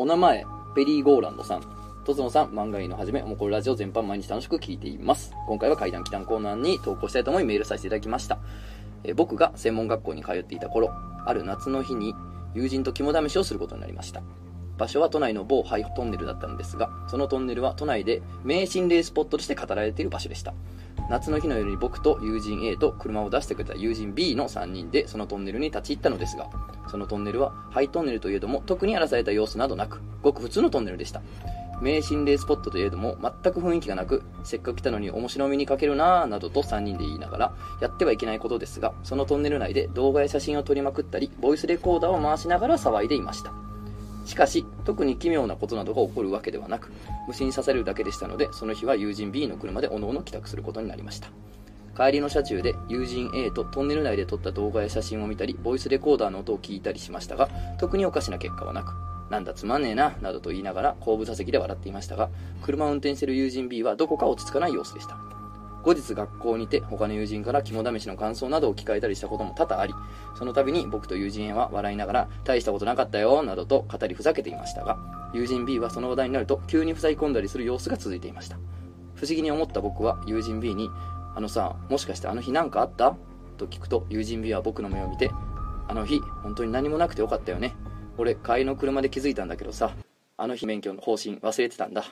お名前ペリー・ゴーランドさん。とつのさん漫画家のはじめおもころラジオ全般毎日楽しく聞いています。今回は怪談祈談コーナーに投稿したいと思いメールさせていただきました。え僕が専門学校に通っていた頃ある夏の日に友人と肝試しをすることになりました。場所は都内の某ハイトンネルだったのですがそのトンネルは都内で名心霊スポットとして語られている場所でした。夏の日の夜に僕と友人 A と車を出してくれた友人 B の3人でそのトンネルに立ち入ったのですがそのトンネルはハイトンネルといえども特に荒らされた様子などなくごく普通のトンネルでした。名心霊スポットといえども全く雰囲気がなくせっかく来たのに面白みに欠けるなぁなどと3人で言いながらやってはいけないことですがそのトンネル内で動画や写真を撮りまくったりボイスレコーダーを回しながら騒いでいました。しかし特に奇妙なことなどが起こるわけではなく無心させるだけでしたのでその日は友人 B の車でおのおの帰宅することになりました。帰りの車中で友人 A とトンネル内で撮った動画や写真を見たりボイスレコーダーの音を聞いたりしましたが特におかしな結果はなくなんだつまんねえななどと言いながら後部座席で笑っていましたが車を運転している友人 B はどこか落ち着かない様子でした。後日学校にて他の友人から肝試しの感想などを聞かれたりしたことも多々ありその度に僕と友人 A は笑いながら大したことなかったよなどと語りふざけていましたが友人 B はその話題になると急に塞ぎ込んだりする様子が続いていました。不思議に思った僕は友人 B に「あのさもしかしてあの日何かあった?」と聞くと友人 B は僕の目を見て「あの日本当に何もなくてよかったよね。俺帰りの車で気づいたんだけどさあの日免許の更新忘れてたんだ。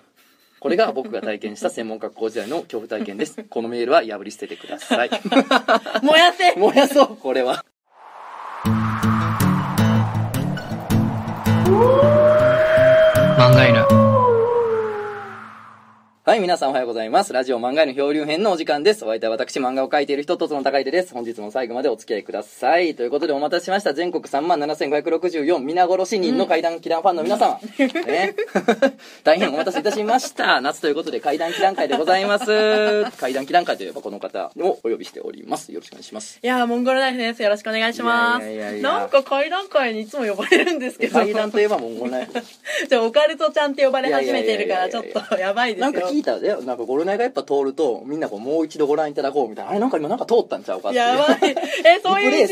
これが僕が体験した専門学校時代の恐怖体験です。このメールは破り捨ててください。燃やせ。燃やそうこれははい、皆さんおはようございます。ラジオ漫画への漂流編のお時間です。お相手は私、漫画を描いている人、とつの高出です。本日も最後までお付き合いください。ということでお待たせしました。全国37,564皆殺し人の怪談祈談ファンの皆様。ね、大変お待たせいたしました。夏ということで怪談祈談会でございます。怪談祈談会といえばこの方をお呼びしております。よろしくお願いします。いやー、モンゴルナイフです。よろしくお願いします。いやいやなんか階段階にいつも呼ばれるんですけど。怪談といえばもうごめんじゃあ、オカルトちゃんって呼ばれ始めてるから、ちょっとやばいですよ。いたよ。なんかゴルナイがやっぱ通ると、みんなこうもう一度ご覧いただこうみたいな。あれなんか今なんか通ったんちゃうかっていう。やばい。え、そういうで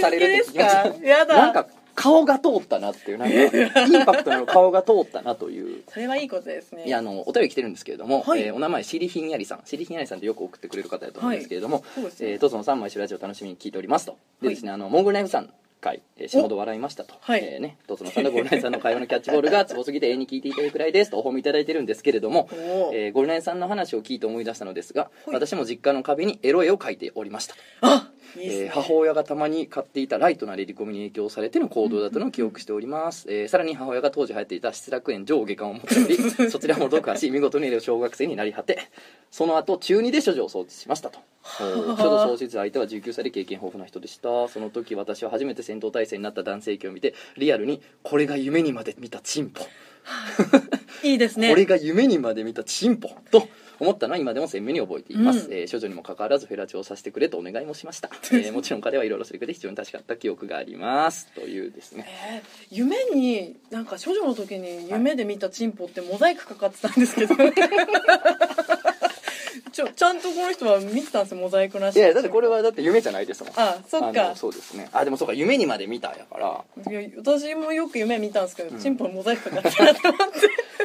すか？やだ。なんか顔が通ったなっていう、なんか、インパクトの顔が通ったなという。それはいいことですね。いや、あの、お便り来てるんですけれども、はいえーお名前、しりひんやりさん。しりひんやりさんってよく送ってくれる方だと思うんですけれども、そうですねえー、とつのさん、毎週ラジオ楽しみに聞いておりますと。ではいですね、あの、モンゴルナイフさん回、えー、下ほど笑いましたと。はいえーね、とつのさんとゴルナイフさんの会話のキャッチボールがツボすぎて永遠に聞いていただいくらいですとお褒めいただいてるんですけれども、えーゴルナイフさんの話を聞いて思い出したのですが、はい私も実家の壁にエロ絵を描いておりました。あいいっすね。えー母親がたまに買っていたライトな練り込みに影響されての行動だったのを記憶しております、えーさらに母親が当時流行っていた失楽園上下巻を持っておりそちらも読破し見事に小学生になり果てその後中2で処女を送致しましたとおー処女送致相手は19歳で経験豊富な人でしたその時私は初めて戦闘態勢になった男性器を見てリアルにこれが夢にまで見たチンポ いいですね。これが夢にまで見たチンポと思ったのは今でも鮮明に覚えています、うん。えー処女にもかかわらずフェラチオをさせてくれとお願いもしました、えーもちろん彼はいろいろするけで非常に確かった記憶があります。というですね。えー夢になんか処女の時に夢で見たチンポってモザイクかかってたんですけどちょちゃんとこの人は見てたんですよモザイクなしいやだってこれはだって夢じゃないですもんあそっあかのそうですね。あでもそうか夢にまで見たやから。いや私もよく夢見たんですけど、うん。チンポのモザイクかかってたなと思って。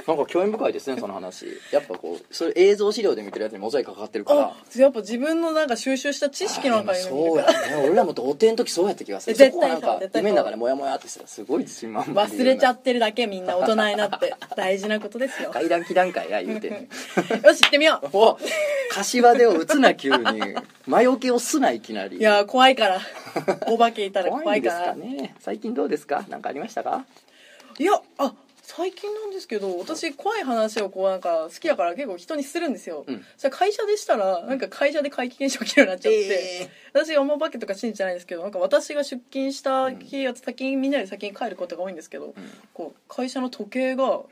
なんか興味深いですねその話。やっぱこうそういう映像資料で見てるやつにモザイクかかってるから。あやっぱ自分のなんか収集した知識の中にあでもそうやね。俺らも童貞の時そうやった気がする。絶対なんか夢の中でモヤモヤってしたらすごい自信満々で忘れちゃってるだけみんな大人になって。大事なことですよ。階段気段階や言うて よし行ってみよう。お柏手を打つな急に。魔除けをすないきなり。いやー怖いから。お化けいたら怖 怖いんですいから。かね最近どうですか？何かありましたか？いやあ最近なんですけど私怖い話をこうなんか好きだから結構人にするんですよ、うん。それ会社でしたらなんか会社で怪奇現象起きるようになっちゃって、え私あんま化けとか信じてないんですけどなんか私が出勤した日や先にみんなより先に帰ることが多いんですけど、こう会社の時計がん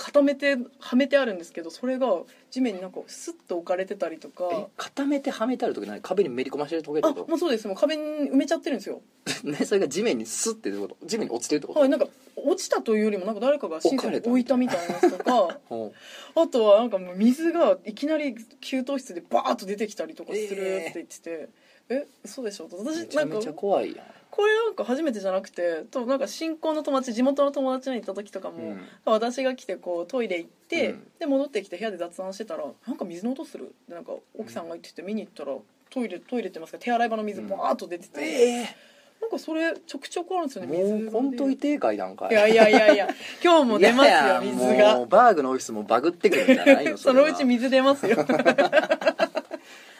固めてはめてあるんですけどそれが地面になんかスッと置かれてたりとえか固めてはめてある時何壁にめり込ませる時ってあこもうそうです。もう壁に埋めちゃってるんですよ。と ねそれが地面にスッてどういうこと？地面に落ちてるってこと？はいなんか落ちたというよりもなんか誰かが親切に置いたみたいなやつとか。ほあとはなんかもう水がいきなり給湯室でバーッと出てきたりとかするって言ってて、え嘘でしょ？う私めちゃめちゃなんか怖いやんこれなんか初めてじゃなくてとなんか新婚の友達地元の友達に行った時とかも、うん。私が来てこうトイレ行って、うん。で戻ってきて部屋で雑談してたらなんか水の音するでなんか奥さんが言ってて見に行ったらトイレトイレってますか手洗い場の水うん。バーッと出てて、えなんかそれちょくちょくあるんですよえね水もうこんといて階段階いやいやいやいや今日も出ますよ水もうがバーグのオフィスもバグってくるんじゃないの そのうち水出ますよ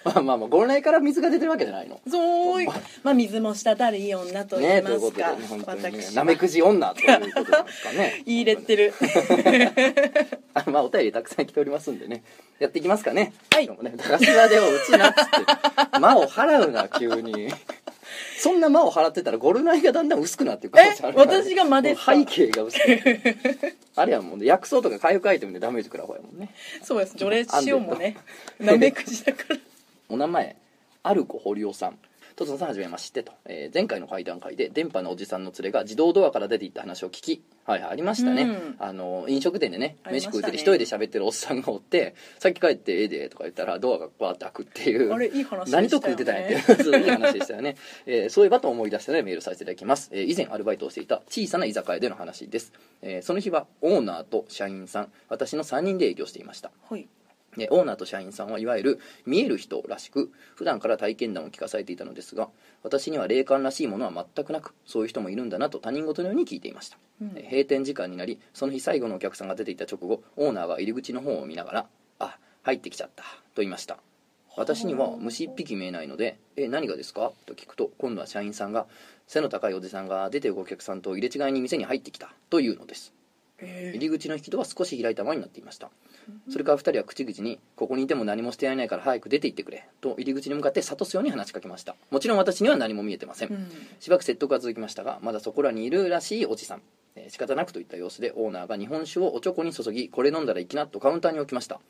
まあまあまあご来から水が出てるわけじゃないの。そうまあ。水も滴るいい女と言いねというますか、ことでね本当にね私なめくじ女ということですかね。言 い入れてる。あまあお便りたくさん来ておりますんでね。やっていきますかね。はい。でもね高島でを打つなっつって 間を払うな急に。そんな間を払ってたらゴルナイがだんだん薄くなっていく可能性あるか。らえ私が間ですか？もう背景が薄くあれはもうね薬草とか回復アイテムでダメージ食らう方やもんね。そうです。除霊塩もね。なめくじだからお名前アルコ堀尾さん。とつのさんはじめましてと、えー前回の会談会で電波のおじさんの連れが自動ドアから出ていった話を聞きはいはいありましたね、うん。あの飲食店でね飯食うてて一人で喋ってるおっさんがおって「さっき帰ってええで」とか言ったらドアがバーって開くっていう。あれいい話でしたよね。何と食うてたんやってい う。いい話でしたよね、えーそういえばと思い出したのでメールさせていただきます、えー以前アルバイトをしていた小さな居酒屋での話です、えーその日はオーナーと社員さん私の3人で営業していました。はいでオーナーと社員さんはいわゆる見える人らしく普段から体験談を聞かされていたのですが私には霊感らしいものは全くなくそういう人もいるんだなと他人事のように聞いていました、うん。え閉店時間になりその日最後のお客さんが出ていた直後オーナーが入り口の方を見ながら「あ入ってきちゃった」と言いました。私には虫一匹見えないので「え何がですか?」と聞くと今度は社員さんが背の高いおじさんが出ていくお客さんと入れ違いに店に入ってきたというのです。え入り口の引き戸は少し開いたままになっていました。それから二人は口々に「ここにいても何もしてやれないから早く出て行ってくれ」と入り口に向かって諭すように話しかけました。もちろん私には何も見えてません、うん。しばらく説得が続きましたがまだそこらにいるらしいおじさん、えー仕方なくといった様子でオーナーが日本酒をおちょこに注ぎこれ飲んだら行きなとカウンターに置きました。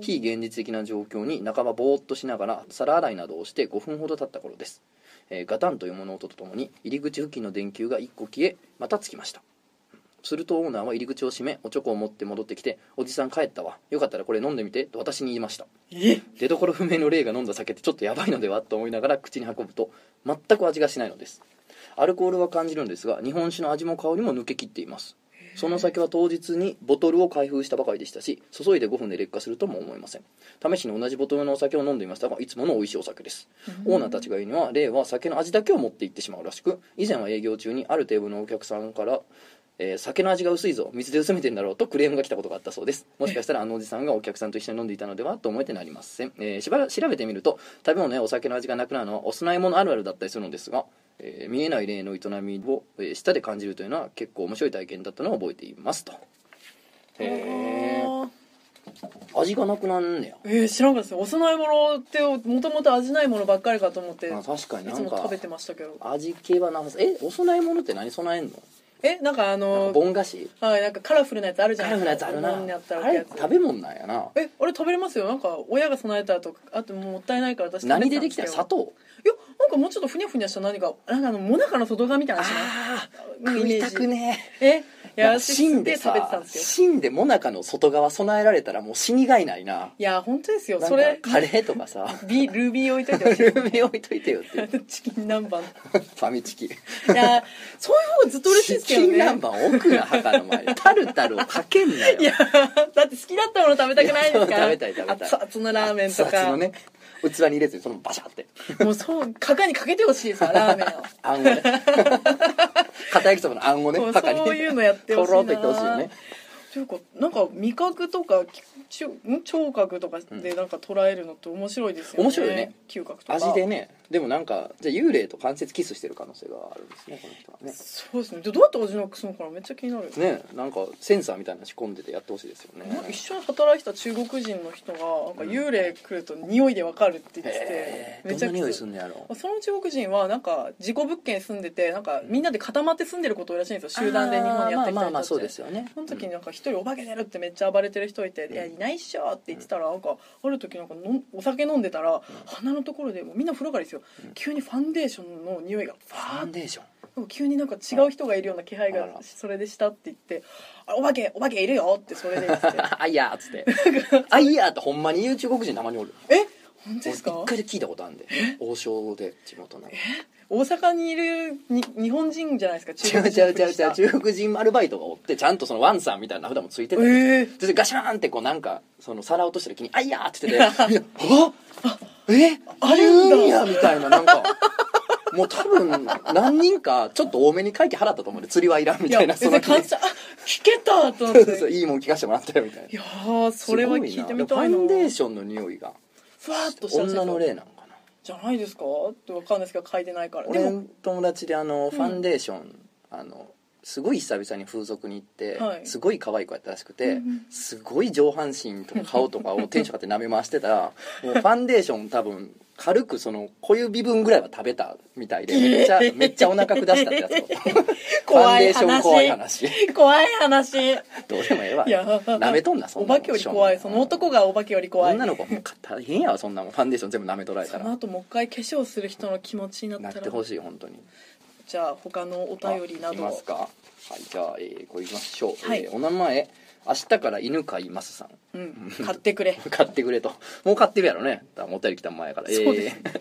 非現実的な状況に半ばぼーっとしながら皿洗いなどをして5分ほど経った頃です、えーガタンという物音とともに入り口付近の電球が1個消えまたつきましたするとオーナーは入り口を閉めおちょこを持って戻ってきて「おじさん帰ったわ。よかったらこれ飲んでみて」と私に言いました。え？出所不明の霊が飲んだ酒ってちょっとやばいのではと思いながら口に運ぶと全く味がしないのです。アルコールは感じるんですが日本酒の味も香りも抜けきっています。その酒は当日にボトルを開封したばかりでしたし注いで5分で劣化するとも思えません。試しに同じボトルのお酒を飲んでいましたがいつもの美味しいお酒です。オーナーたちが言うには霊は酒の味だけを持って行ってしまうらしく以前は営業中にあるテーブルのお客さんからえー酒の味が薄いぞ水で薄めてんだろうとクレームが来たことがあったそうです。もしかしたらあのおじさんがお客さんと一緒に飲んでいたのではと思えてなりません、えーしばら調べてみると食べ物やお酒の味がなくなるのはお供え物あるあるだったりするのですが、えー見えない霊の営みを、えー舌で感じるというのは結構面白い体験だったのを覚えていますと。へえ味がなくなんねや。えー、知らんかったですお供え物ってもともと味ないものばっかりかと思ってあ確かにいつも食べてましたけど。味系はなさえお供え物って何備えんの？えなんかあのかボン菓子はいなんかカラフルなやつあるじゃカないラフルなやつあるな。あれ食べ物なんやな。えあれ食べれますよ。なんか親が備えたとかあともったいないから私食べ何でできたん砂糖？いやなんかもうちょっとふにゃふにゃした何かなんかあのモナカの外側みたいなああうん食いたくね。えいやなんか私死んで食べてたさんですよ。死んでモナカの外側備えられたらもう死にがいないな。いや本当ですよ。それカレーとかさ。ビルビー置いといてほしい。ルーメン置いといてよっていう。チキン南蛮。ファミチキ。いやそういう方がずっと嬉しいですけどチキンね南蛮置くな墓の前にタルタルをかけんなよ。いやだって好きだったもの食べたくないですかいや食べたい食べたい。熱々のラーメンとか。熱々のね器に入れずにそのバシャって。もうそうかにかけてほしいですわラーメンを。あんをね。片焼きそばのあんをね。そういうのやってほしいな。とろっといってほしいよね。というかなんか味覚とかちゅん？聴覚とかでなんか捉えるのって面白いですよね。面白いね。嗅覚とか。味でね。でもなんかじゃあ幽霊と間接キスしてる可能性があるんですねこの人はね。そうですね。でどうやって味なくすのかなめっちゃ気になるねなんかセンサーみたいなの仕込んでてやってほしいですよね。一緒に働いてた中国人の人がなんか幽霊来ると匂いでわかるって言ってへてえどんな匂いすんのやろその中国人はなんか事故物件に住んでてなんかみんなで固まって住んでることらしいんですよ。集団で日本にやってきた人ってまあまあまあそうですよね。その時になんか一人お化け出るってめっちゃ暴れてる人いて「いやいないっしょ」って言ってたらなんかある時なんかのんお酒飲んでたら鼻のところでもうみんな風呂からですよ。急にファンデーションの匂いがフファンデーション？急になんか違う人がいるような気配がそれでしたって言って「あお化けお化けいるよ」ってそれで言って。あいやーっつって。あいやーってほんまに言う中国人たまにおる。え本当俺ですか？一回で聞いたことあるんで。王将で地元なの大阪にいるに日本人じゃないですか？違う違う違う違う中中国人アルバイトがおってちゃんとそのワンさんみたいな名札もついてて、ええでガシャーンってこうなんかその皿落とした時に「あいや!」って言ってて「いやあえ？あるんだ。言うんや」みたいななんかもう多分何人かちょっと多めに会計払ったと思うんで釣りはいらんみたいな全然感謝。あ聞けたと思って。そ ういいもん聞かせてもらったよみたいな。いやーそれは聞いてみたいな。ファンデーションの匂いがふわーっとした女の霊なのじゃないですか？ってわかんないですけど書いてないから。で俺もの友達であのファンデーション、あのすごい久々に風俗に行って、はい。すごい可愛い子やったらしくて、うんうん。すごい上半身とか顔とかをテンションかって舐め回してたら もうファンデーション多分軽くその小指分ぐらいは食べたみたいでめっちゃめっちゃお腹下したってやつを。ファン怖いデーション怖い話。話怖い話。どうでもええわ。いや舐めとんなそんなお化けより怖い。その男がお化けより怖い。女の子もう大変やわそんなもん。ファンデーション全部舐め取られたら。その後もう一回化粧する人の気持ちになったら。なってほしい本当に。じゃあ他のお便りなあいますか。はいじゃあ、えー、これいきましょう、はい。えーお名前明日から犬飼いますさん。うん。買ってくれ。買ってくれと。もう買ってるやろね。だからもったり来た前から。そうです。ねえ。ー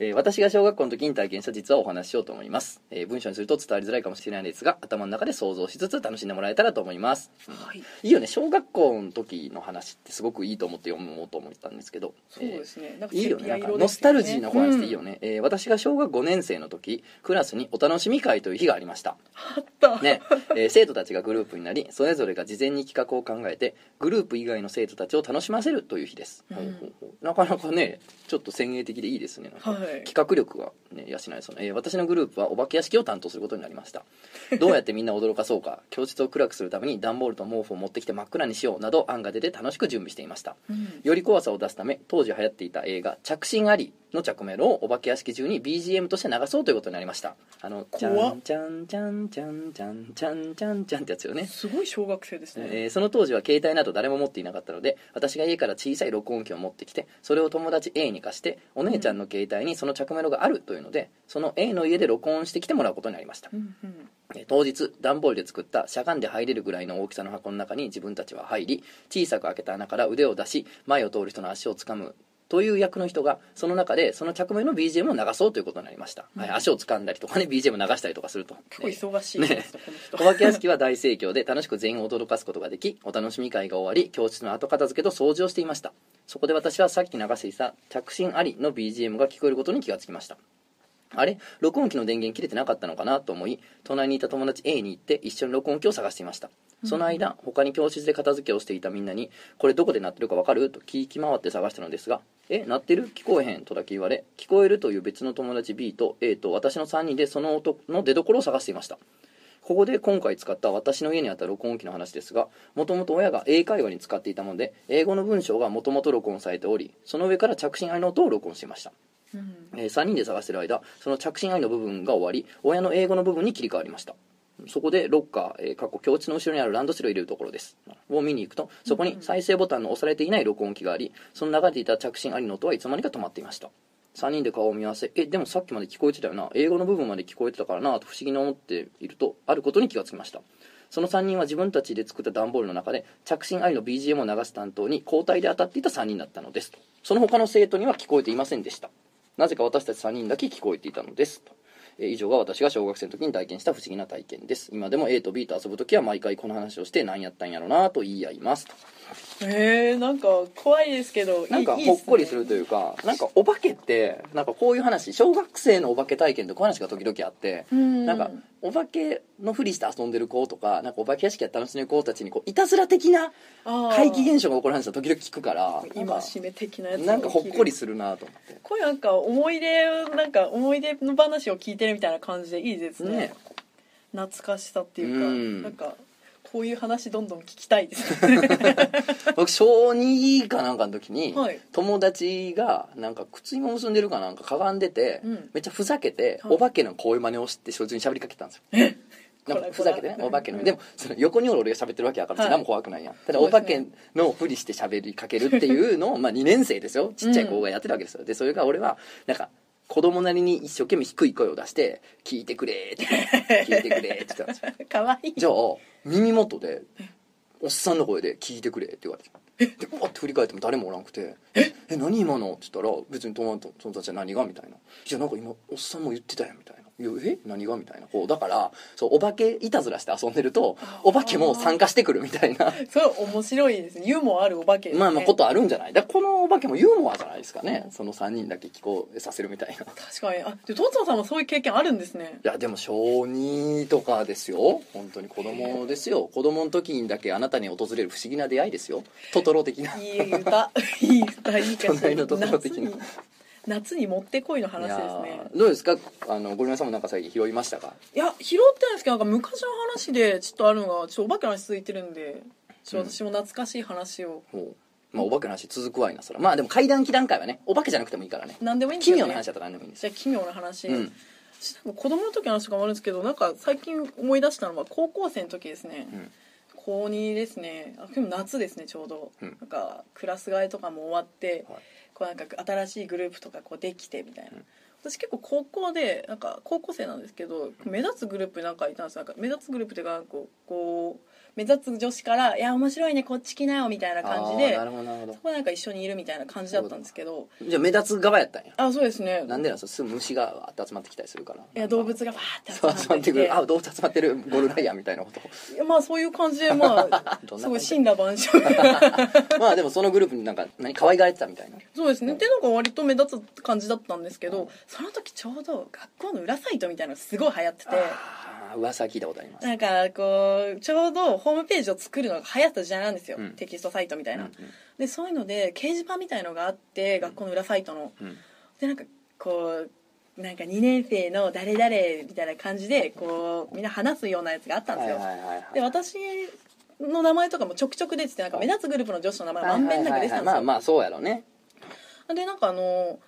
えー私が小学校の時に体験した実話をお話ししようと思います、えー文章にすると伝わりづらいかもしれないですが頭の中で想像しつつ楽しんでもらえたらと思います。はい。いいよね。小学校の時の話ってすごくいいと思って読もうと思ったんですけど。そうですね。なんかいいよね。なんかノスタルジーな話でいいよね。ね、えー私が小学5年生の時クラスにお楽しみ会という日がありました。あった。ね。えー生徒たちがグループになりそれぞれが事前に企画を考えてグループ以外の生徒たちを楽しませるという日です、うん。なかなかねちょっと先鋭的でいいですね。はい企画力が、ね、養えそうな、えー私のグループはお化け屋敷を担当することになりました。どうやってみんなを驚かそうか教室を暗くするために段ボールと毛布を持ってきて真っ暗にしようなど案が出て楽しく準備していました。うん。より怖さを出すため当時流行っていた映画「着信あり」の着メロをお化け屋敷中に BGM として流そうということになりました。あの「ちゃんちゃんちゃんちゃんちゃんちゃんちゃんちゃん」ってやつよね。すごい小学生ですね。えーその当時は携帯など誰も持っていなかったので私が家から小さい録音機を持ってきてそれを友達 A に貸してお姉ちゃんの携帯にその着メロがあるというのでその A の家で録音してきてもらうことになりました。うんうん。えー当日段ボールで作ったしゃがんで入れるぐらいの大きさの箱の中に自分たちは入り小さく開けた穴から腕を出し前を通る人の足をつかむという役の人がその中でその着メロの BGM を流そうということになりました、はい、足を掴んだりとかね BGM を流したりとかすると。結構忙しいですねお化け屋敷は大盛況で楽しく全員を驚かすことができお楽しみ会が終わり教室の後片付けと掃除をしていました。そこで私はさっき流していた「着信あり」の BGM が聞こえることに気がつきましたあれ？録音機の電源切れてなかったのかなと思い隣にいた友達 A に行って一緒に録音機を探していました。その間他に教室で片付けをしていたみんなに「これどこで鳴ってるか分かる?」と聞き回って探したのですが「え鳴ってる？聞こえへん」とだけ言われ聞こえるという別の友達 B と A と私の3人でその音の出所を探していました。ここで今回使った私の家にあった録音機の話ですがもともと親が英会話に使っていたもので英語の文章がもともと録音されておりその上から着信ありの音を録音していましたうん。え3人で探してる間その着信ありの部分が終わり親の英語の部分に切り替わりました。そこでロッカー、えー、過去教室の後ろにあるランドセルを入れるところです。を見に行くとそこに再生ボタンの押されていない録音機がありその流れていた着信ありの音はいつの間にか止まっていました。3人で顔を見合わせえでもさっきまで聞こえてたよな。英語の部分まで聞こえてたからなと不思議に思っているとあることに気がつきました。その3人は自分たちで作った段ボールの中で着信ありの BGM を流す担当に交代で当たっていた3人だったのです。と。その他の生徒には聞こえていませんでしたなぜか私たち3人だけ聞こえていたのですと。以上が私が小学生の時に体験した不思議な体験です。今でも A と B と遊ぶ時は毎回この話をして何やったんやろなと言い合いますと。えー、なんか怖いですけどなんかほっこりするというかなんかお化けってなんかこういう話小学生のお化け体験ってこういう話が時々あってうん。なんかお化けのふりして遊んでる子とかなんかお化け屋敷や楽しんでる子たちにこういたずら的な怪奇現象が起こる話は時々聞くから今締め的なやつなんかほっこりすするなと思って。これなんか思い出をなんか思い出の話を聞いてるみたいな感じでいいですね。ね。懐かしさっていうかうん。なんかこういう話どんどん聞きたいです。ね 僕小2かなんかの時に、はい。友達がなんか靴紐結んでるかなんかかがんでて、うん。めっちゃふざけて、はい。お化けの声真似をしてそいつに喋りかけたんですよ。なんかふざけてねお化けの。うん。でもその横におる俺が喋ってるわけやからはい。何も怖くないやん。ただお化けのふりして喋りかけるっていうのをまあ2年生ですよ。ちっちゃい子がやってるわけですよ。でそれが俺はなんか子供なりに一生懸命低い声を出して「聞いてくれ」って「聞いてくれ」って言ったんですよ。かわいい。じゃあ耳元でおっさんの声で「聞いてくれ」って言われて。でうわって振り返っても誰もおらんくて「え。え何今の?」って言ったら「別に友達友達は何が?」みたいな「いやなんか今おっさんも言ってたやん」みたいな「いやえ何が?」みたいな。こうだからそうお化けいたずらして遊んでるとお化けも参加してくるみたいな。それ面白いですね。ユーモアあるお化けね。まあまあことあるんじゃない。だこのお化けもユーモアじゃないですかね。その3人だけ聞こえさせるみたいな。確かに。あでトツノさんもそういう経験あるんですね。いやでも小2とかですよ。本当に子供ですよ。子供の時にだけあなたに訪れる不思議な出会いですよ。トトロ的な。いい歌。いい歌いい歌。隣のトトロ的な夏にもってこいの話ですね。ーどうですか？あのゴリラさんもなんか最近拾いましたか？いや拾ってないんですけどなんか昔の話でちょっとあるのがちょっとお化けの話続いてるんでちょっと私も懐かしい話を、ほうまあお化けの話続くわいなそらまあでも怪談期段階はねお化けじゃなくてもいいからね。何でもいいんですよ、ね、奇妙な話だったら何でもいいんですよ。じゃあ奇妙な話、うん。子供の時の話とかもあるんですけどなんか最近思い出したのは高校生の時ですね、うん。高2ですね。あでも夏ですねちょうど、うん。なんかクラス替えとかも終わって、はいこうなんか新しいグループとかこうできてみたいな、うん。私結構高校でなんか高校生なんですけど目立つグループになんかいたんですよ。なんか目立つグループっていうかこうこう目立つ女子から「いや面白いねこっち来なよ」みたいな感じであーなるほどなるほそこでなんか一緒にいるみたいな感じだったんですけど。どじゃあ目立つ側やったんや？あそうですね。なんでなんですかすぐ虫がわーって集まってきたりするから。いや動物がバーってそう集まってくる。あ動物集まってるゴルライアンみたいなこと。いやまあそういう感じでまあ どんな感じ？すごい神羅万象まあでもそのグループになんか何可愛がられてたみたいな。そうですね。っていうのが割と目立つ感じだったんですけどその時ちょうど学校の裏サイトみたいなのがすごい流行ってて噂聞いたことあります。なんかこうちょうどホームページを作るのが流行った時代なんですよ、うん。テキストサイトみたいな、うんでそういうので掲示板みたいのがあって学校の裏サイトの。うん。でなんかこうなんか2年生の誰々みたいな感じでこうみんな話すようなやつがあったんですよ、はいはいはいはいで私の名前とかもちょくちょく出ててなんか目立つグループの女子の名前まんべんなく出てたんですよ、まあまあそうやろね。でなんかあの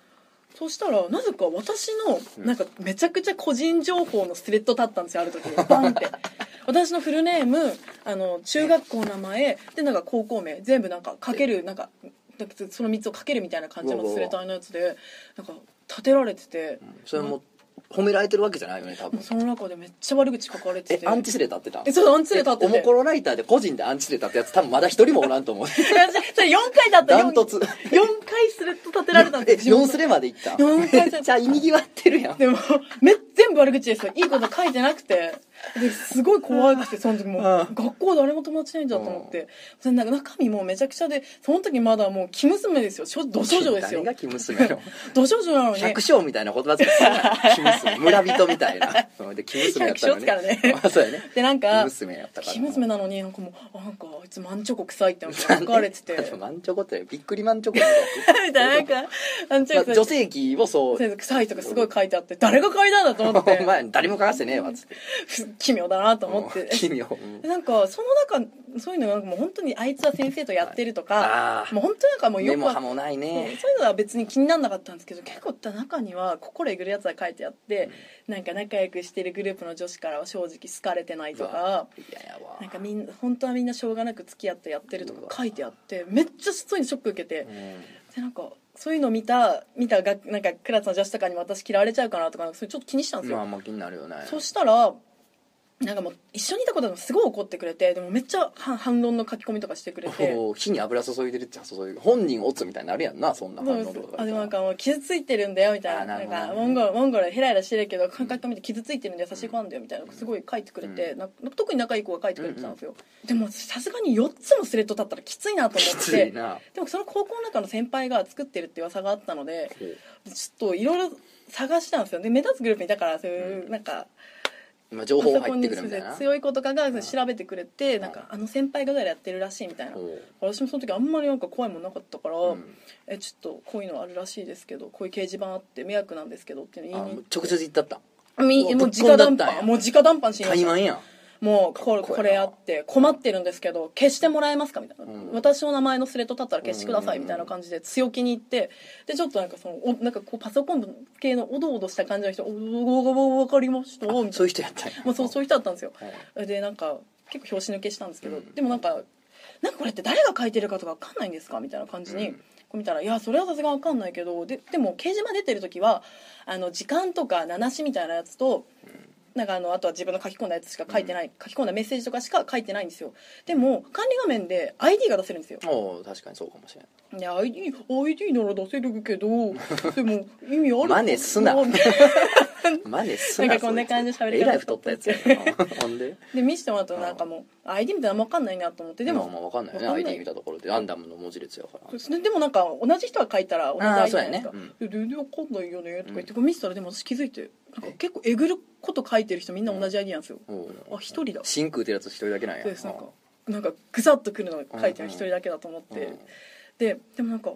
そしたらなぜか私のなんかめちゃくちゃ個人情報のスレッド立ったんですよある時。バンって。私のフルネームあの中学校の名前でなんか高校名。全部なんかかけるなんかその3つをかけるみたいな感じのスレッドのやつでなんか立てられてて。それはもう褒められてるわけじゃないよね多分。その中でめっちゃ悪口書かれてて。えアンチスレ立ってたえそうアンチスレ立ってて。おもころライターで個人でアンチスレ立ったやつ多分まだ一人もおらんと思う。それ4回だった。ダントツ。4回スレッド立てられたんえですよ。4スレまでいった。四回めっちゃ意味ぎわってるやん。でもめ全部悪口ですよ。いいこと書いてなくてですごい怖くてその時もううん。学校誰も友達いないんだと思って。それなんか中身もめちゃくちゃでその時まだもう生娘ですよ。少女少女ですよ。誰が生娘よ。土少女なのに。百姓みたいな言葉使ってた。生娘。村人みたいな。う。んで生娘やったのね。百姓っすからね。あ そうやね。でなんか生娘やったから生娘なのになんかもうあなんかあいつマンチョコ臭いって書かれててマンチョコって。びっくりマンチョコのみたいななんかマンチョコまあ女性器もそう臭いとかすごい書いてあって誰が書いたんだと思っ おて前誰も書かせてねえわっつって奇妙だなと思って。うん。奇妙。うんでなんかその中そういうのなんかもう本当にあいつは先生とやってるとかあー。もう本当になんかもうよくわ根もないね。そういうのは別に気にならなかったんですけど結構中には心えぐるやつが書いてあって、なんか仲良くしてるグループの女子からは正直好かれてないとかいややわ。なんかみんな本当はみんなしょうがなく付き合ってやってるとか書いてあってめっちゃそういうのショック受けて、うん。でなんかそういうの見た見たがなんかクラスの女子とかに私嫌われちゃうかなとかなんかそれちょっと気にしたんですよ、まあまあ気になるよね。そしたらなんかもう一緒にいたことでもすごい怒ってくれてでもめっちゃ反反論の書き込みとかしてくれて。お火に油注いでるっちゃ注いでる。本人オツみたいになるやんなそんな反応とかあでもなんかもう傷ついてるんだよみたいな。あななんかモンゴルモンゴルヘラヘラしてるけど書き込みで傷ついてるんで優しい子なんだよみたいなすごい書いてくれて、な特に仲いい子が書いてくれてたんですよ、でもさすがに4つもスレッド立ったらきついなと思って。でもその高校の中の先輩が作ってるって噂があったのでちょっといろいろ探したんですよ。で目立つグループにだからそういうなんか、今情報入ってくるみたいな。強い子とかが調べてくれて、なんかあの先輩が誰やってるらしいみたいな、私もその時あんまりなんか怖いもんなかったから、うん。えちょっとこういうのあるらしいですけどこういう掲示板あって迷惑なんですけどっていうあの言いに直接言ったった。みもう直談判。もう直談判しに行きましたや。んもうこれこれあって困ってるんですけど消してもらえますかみたいな、うん。私の名前のスレッド立ったら消してくださいうん。みたいな感じで強気に言ってでちょっとなんかそのおなんかこうパソコン系のおどおどした感じの人「おお分かりました」みたいな。そういう人やったまあ、そうそういう人だったんですよ。はいでなんか結構拍子抜けしたんですけど、うん。でもなんか「なんかこれって誰が書いてるかとか分かんないんですか?」みたいな感じに、うん。こう見たら「いやそれはさすがに分かんないけどででも掲示板出てる時はあの時間とか名なしみたいなやつとなんかあのあとは自分の書き込んだやつしか書いてない、書き込んだメッセージとかしか書いてないんですよ。でも管理画面で ID が出せるんですよ。おう確かにそうかもしれないいや ID, ID なら出せるけど でも意味ある真似すな。で 真似すななんかこんな感じで喋り方えらい太ったやつやな。ほんで？見せてもらったらなんかもう ID みたいなの分かんないなと思って。でもまあまあ分かんないよね。ID 見たところでランダムの文字列やから。でもなんか同じ人が書いたら同じ ID じゃないですか。そうやね。で全然わかんないよね。とか言って見せたらでも私気づいてなんか結構えぐること書いてる人みんな同じ ID なんですよ。あ一人だ。真空ってやつ一人だけなんや。そうですなんか。なんかぐさっとくるの書いてる一人だけだと思って、うんででもなんか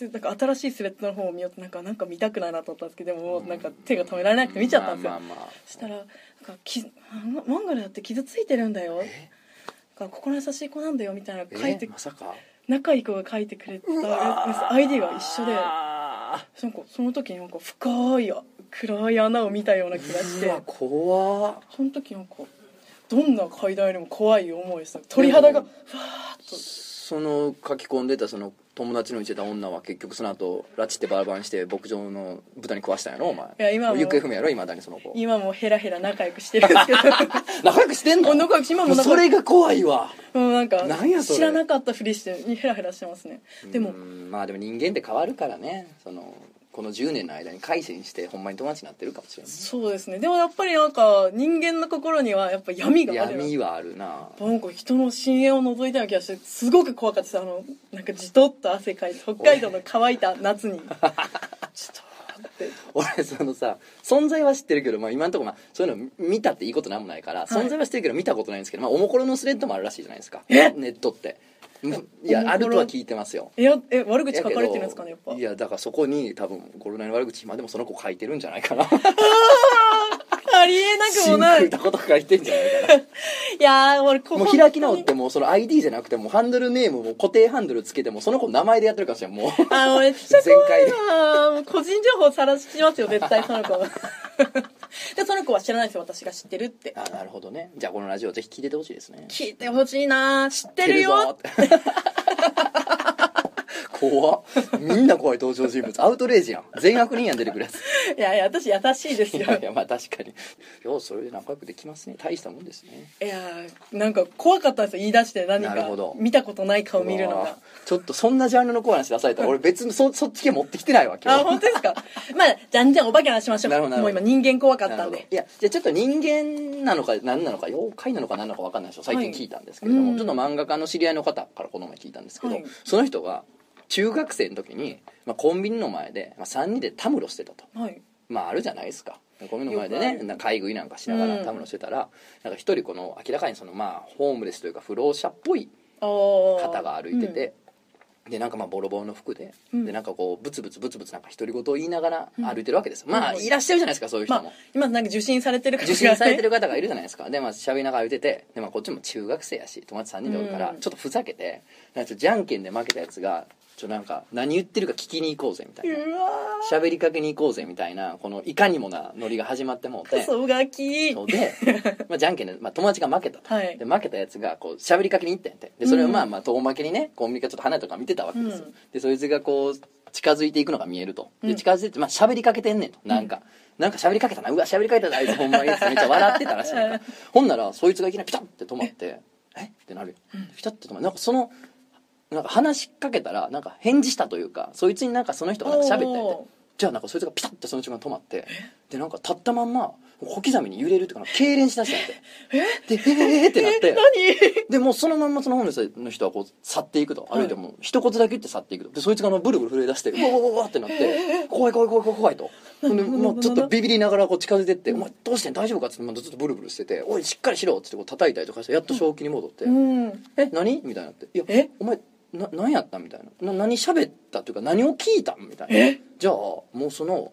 なんか新しいスレッドの方を見ようとなんかなんか見たくないなと思ったんですけどでもなんか手が止められなくて見ちゃったんですよ、そしたらなんかきママンガルだって傷ついてるんだよなんか心優しい子なんだよみたいなの書いてえまさか仲いい子が書いてくれた ID が一緒であなんかその時になんか深い暗い穴を見たような気がして。ーうわ怖。っその時なんかどんな階段よりも怖い思いした。鳥肌がふわーっとその書き込んでたその友達の言ってた女は結局その後拉致ってバラバラにして牧場の豚に食わしたんやろお前。いや今はもう行方不明やろいまだにその子。今もヘラヘラ仲良くしてるんですけど。仲良くしてんの？仲良くし今もそれが怖いわ。もうなんかなんやそれ。知らなかったふりしてヘラヘラしてますね。でもうんまあでも人間って変わるからねそのこの10年の間に改心してほんまに友達になってるかもしれないそうですね。でもやっぱりなんか人間の心にはやっぱ闇があるな。闇はあるな。なんか人の深淵を覗いたような気がしてすごく怖かったあのなんかじとっと汗かいて北海道の乾いた夏に。ちょっと俺そのさ存在は知ってるけど、まあ、今のところ、まあ、そういうの見たっていいことなんもないから、存在は知ってるけど見たことないんですけど、まあ、おもころのスレッドもあるらしいじゃないですか。え？ネットって。うんいやあるとは聞いてますよ。えやえ悪口書かれてるんですかねやっぱ。いやだからそこに多分コロナの悪口今でもその子書いてるんじゃないかな ありえなくもない。真空たこと書いてんじゃないかな。いやー俺こもう開き直ってもうその ID じゃなくてもうハンドルネームも固定ハンドルつけてもその子名前でやってるかもしれんもう。あ俺めっちゃ怖い全開でなもう個人情報さらしますよ絶対その子。でその子は知らないですよ私が知ってるって。あなるほどね。じゃあこのラジオぜひ聞いててほしいですね。聞いてほしいな知ってるよって怖っ。みんな怖い登場人物。アウトレイジやん。全悪人やん出てくるやつ。いやいや私優しいですよ。いやいやまあ確かに。ようそれで仲良くできますね。大したもんですね。いやーなんか怖かったんですよ言い出して。何かなるほど。見たことない顔見るのうわがちょっとそんなジャンルの怖い話出されたら俺別にそそっち系持ってきてないわ今日。あ本当ですか？まあじゃんじゃんお化けの話しましょう。なるほどなるほど。もう今人間怖かっなるほど。たんでいやじゃあちょっと人間なのか何なのか妖怪なのか何なのか分かんないでしょ。最近聞いたんですけれども、はいうん。ちょっと漫画家の知り合いの方からこの前聞いたんですけど、はい。その人が中学生の時に、まあ、コンビニの前で、まあ、3人でたむろしてたと。はい。まああるじゃないですか。コンビニの前でねな買い食いなんかしながうん。らたむろしてたら、なんか一人この明らかにそのまあホームレスというか不老者っぽい方が歩いてて、でなんかまあボロボロの服で、うん。でなんかこうブツブツブツブツなんか独り言を言いながら歩いてるわけですまあいらっしゃるじゃないですかそういう人も、まあ今なんか受診されてる方が。受診されてる方がいるじゃないですか。でまあ喋りながら歩いててで、まあ、こっちも中学生やし友達3人でおるから、うん。ちょっとふざけてなんかじゃんけんで負けたやつがちょなんか何言ってるか聞きに行こうぜみたいな。喋りかけに行こうぜみたいなこのいかにもなノリが始まってもうて。そうで、まあ、じゃんけんで、まあ、友達が負けたと、はい。で負けたやつがこう喋りかけに行ったんやって。でそれをまあまあ遠巻きにねコンビニがちょっと離れたとか見てたわけですよ、うん。でそいつがこう近づいていくのが見えると。うん。で近づいてまあ喋りかけてんねんと。なんか、なんか喋りかけたな。うわ喋りかけたなあいつほんまに。めっちゃ笑ってたらしいほんならそいつがいきなりピタッて止まってえ？ってなるよ。ピタッて止まる。なんかそのなんか話しかけたらなんか返事したというかそいつになんかその人がなんか喋ったんやておーじゃあなんかそいつがピタッてその瞬間止まってでなんか立ったまんま小刻みに揺れるっていうか痙攣しだしたてでえーってなって。何？でもうそのまんまそのホームレスの人はこう去っていくと歩いてもう一言だけ言って去っていくと。でそいつがブルブル震え出してうわうわうわってなって怖い怖い怖い怖い怖いと。ほんでもうちょっとビビりながらこう近づいてって「お前どうしてん？大丈夫か?」っつってまだずっとブルブルしてて「おいしっかりしろ」っつってこう叩いたりとかしてやっと正気に戻って。うん「え？何?」みたいになって「いやえ？お前な何やったん?」みたいな。な何喋ったっていうか何を聞いたんみたいな。え？じゃあもうその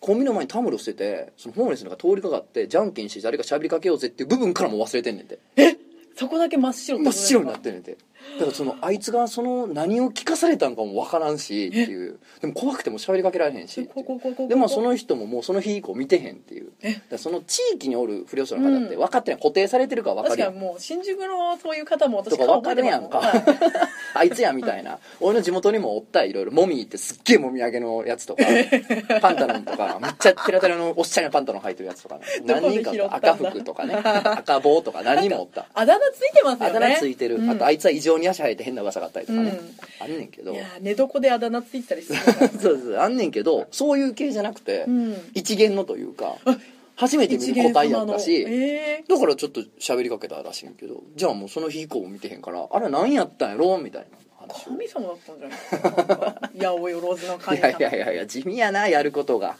コンビニの前にたむろしててそのホームレスのが通りかかってじゃんけんして誰か喋りかけようぜっていう部分からもう忘れてんねんて。そこだけ真っ白真っ白になってんねんてだからそのあいつがその何を聞かされたんかもわからんしっていう。でも怖くても喋りかけられへんしでもその人ももうその日以降見てへんっていう。えだその地域におる不良者の方ってうん。分かってない固定されてるから分かるやん確かにもう新宿のそういう方も私とか分かるやんか、あいつやみたいな。俺の地元にもおったいろいろモミーってすっげえもみあげのやつとか パンタロンとかめっちゃテラテラのおっしゃれなパンタロン履いてるやつとかね何人か赤服とかね赤帽とか何人もおった。あだ名ついてますあだよね名ついてる、うん。あとあいつは異常に足生えて変な噂があったりとかね、うん。あんねんけど。いや寝床であだ名ついてたりするそうそうあんねんけどそういう系じゃなくて、うん。一元のというか初めて見一る個体やったし、えだからちょっと喋りかけたらしいんけどじゃあもうその日以降も見てへんからあれ何やったんやろみたいな神様だったんじゃないですかなんか。八百万の神い様やいやいやいや地味やなやることが。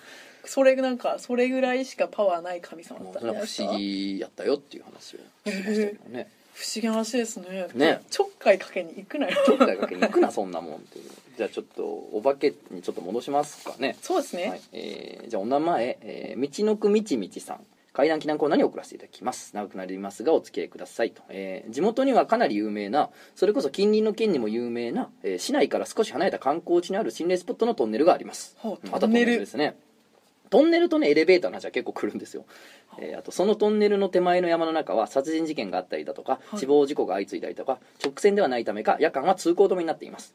それなんかそれぐらいしかパワーない神様だったそれは不思議やったよっていう話をしましたけどね不思議な話ですね。ね。ちょっかいかけに行くなよ。ちょっかいかけに行くなそんなもんっていう。じゃあちょっとお化けにちょっと戻しますかね。そうですね、はい。えーじゃあお名前、えー、道のくみちみちさん。階段祈願コーナーに送らせていただきます。長くなりますがお付き合いくださいと、えー地元にはかなり有名なそれこそ近隣の県にも有名な、えー市内から少し離れた観光地にある心霊スポットのトンネルがあります。はあまたトンネルですねトンネルとねエレベーターの話は結構来るんですよ、えーあとそのトンネルの手前の山の中は殺人事件があったりだとか、はい。死亡事故が相次いだりとか直線ではないためか夜間は通行止めになっています。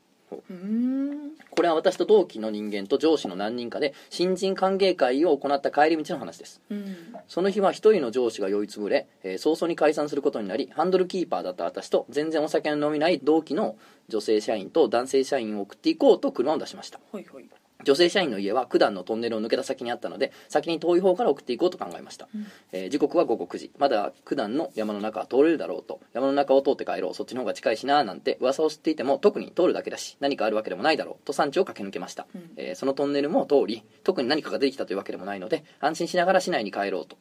これは私と同期の人間と上司の何人かで新人歓迎会を行った帰り道の話です。うん。その日は一人の上司が酔いつぶれ、えー早々に解散することになりハンドルキーパーだった私と全然お酒の飲みない同期の女性社員と男性社員を送っていこうと車を出しました。はいはい女性社員の家は九段のトンネルを抜けた先にあったので先に遠い方から送っていこうと考えました、えー時刻は午後9時。まだ九段の山の中は通れるだろうと。山の中を通って帰ろう。そっちの方が近いしななんて噂を知っていても特に通るだけだし何かあるわけでもないだろう。と山地を駆け抜けました、うん。えーそのトンネルも通り特に何かが出てきたというわけでもないので安心しながら市内に帰ろうと。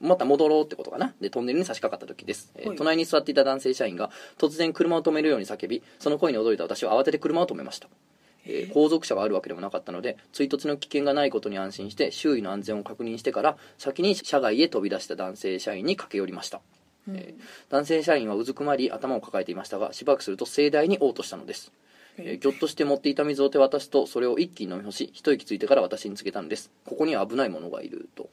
また戻ろうってことかな。でトンネルに差し掛かった時です、えーはい。隣に座っていた男性社員が突然車を止めるように叫びその声に驚いた私は慌てて車を止めましたえー。後続車があるわけでもなかったので追突の危険がないことに安心して周囲の安全を確認してから先に車外へ飛び出した男性社員に駆け寄りました、うん。えー。男性社員はうずくまり頭を抱えていましたがしばらくすると盛大に嘔吐したのです、えー。ぎょっとして持っていた水を手渡すとそれを一気に飲み干し一息ついてから私に告げたのです。ここには危ないものがいると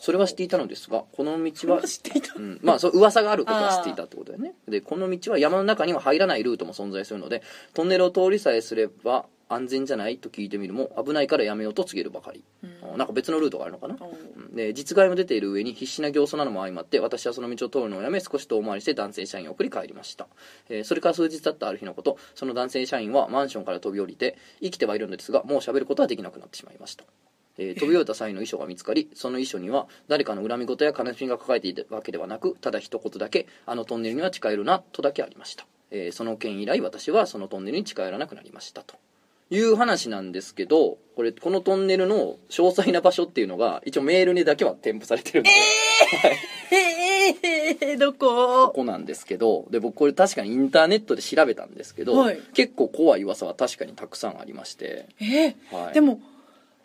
それは知っていたのですがこの道は知っていた。うん、まあそう噂があることは知っていたってことだよね。でこの道は山の中には入らないルートも存在するのでトンネルを通りさえすれば安全じゃないと聞いてみるも危ないからやめようと告げるばかり、うん。あなんか別のルートがあるのかな、おう。うん。で実害も出ている上に必死な形相なのも相まって私はその道を通るのをやめ少し遠回りして男性社員を送り帰りました、えーそれから数日経ったある日のことその男性社員はマンションから飛び降りて生きてはいるのですがもう喋ることはできなくなってしまいましたえー飛び降りた際の遺書が見つかりその遺書には誰かの恨み事や悲しみが抱えていたわけではなくただ一言だけ「あのトンネルには近寄るな」とだけありました、えーその件以来私はそのトンネルに近寄らなくなりました。という話なんですけどこれこのトンネルの詳細な場所っていうのが一応メールにだけは添付されてるんで、えー、どこ？ここなんですけどで僕これ確かにインターネットで調べたんですけど、はい。結構怖い噂は確かにたくさんありまして、えーはい、でも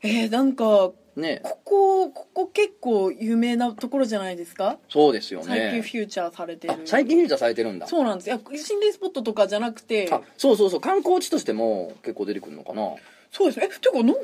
えー、なんかね。ここここ結構有名なところじゃないですか？そうですよ最近ねフューチャーされてる。あ最近フューチャーされてるんだ。そうなんです。いや心霊スポットとかじゃなくて。あそうそうそう。観光地としても結構出てくるのかな。あそうです。ねえてかなんか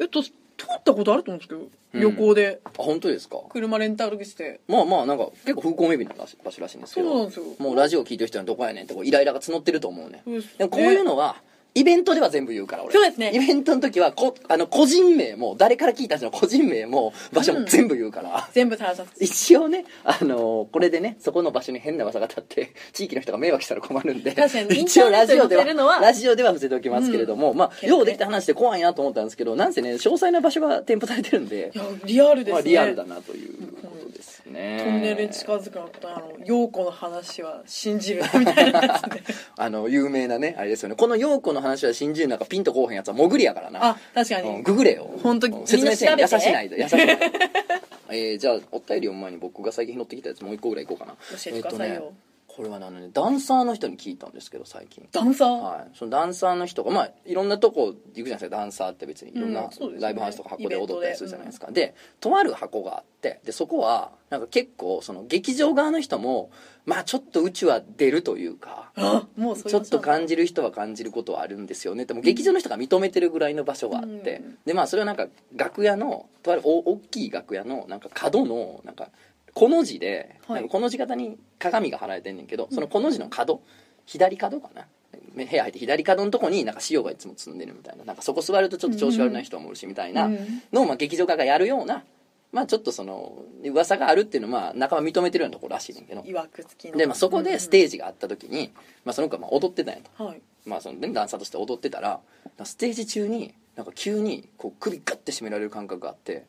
えっと通ったことあると思うんですけど、うん。旅行で。本当ですか？車レンタルして。まあまあなんか結構風光明媚な場所らしいんですけどそうなんですよもうラジオ聞いてる人はどこやねんってこうイライラが募ってると思うねですねでもこういうのはイベントでは全部言うから俺。そうですね。イベントの時はこあの個人名も誰から聞いた人の個人名も場所も全部言うから、全部垂らさ一応ね、あのこれでねそこの場所に変な噂が立って地域の人が迷惑したら困るんで確かに一応ラジオでインターネットに載せるのははラジオでは伏せておきますけれども、まあようできた話で怖いなと思ったんですけどなんせね詳細な場所が添付されてるんでいやリアルですね、まあ、リアルだなということですね。トンネルに近づくのとあの陽子の話は信じるなみたいなやつで。あの有名なねあれですよね。この陽子の話は信じるなんかピンとこうへんやつは潜りやからな。あ確かに、うんググれよ。本当うん説明せん優しないで優しないで えーじゃあお便りを前に僕が最近拾ってきたやつもう一個ぐらいいこうかな。教えてくださいよ。えーとねこれはねあのねダンサーの人に聞いたんですけど最近。ダンサー、はい、そのダンサーの人がまあいろんなとこ行くじゃないですか。ダンサーって別にいろんうなライブハウスとか箱で踊ったりするじゃないですか、イでとある箱があってでそこはなんか結構その劇場側の人もまあちょっとうちは出るというかあもうちょっと感じじる人は感じることはあるんですよね。でも劇場の人が認めてるぐらいの場所があって、うん。でまあそれはなんか楽屋のとあるお大きい楽屋のなんか角のなんかこの字で、はい。この字型に鏡が貼られてんねんけどそのこの字の角左角かな？部屋入って左角のとこになんか塩がいつも積んでるみたいな。なんかそこ座るとちょっと調子悪い人もおるしみたいな。うん。のをまあ劇場側がやるようなまあちょっとその噂があるっていうのはまあ仲間認めてるようなところらしいねんけど。いわくつきの。で、まあ、そこでステージがあった時に、まあ、その子はまあ踊ってたんやと、はい。まあそのね、ダンサーとして踊ってたらステージ中になんか急にこう首ガッて締められる感覚があって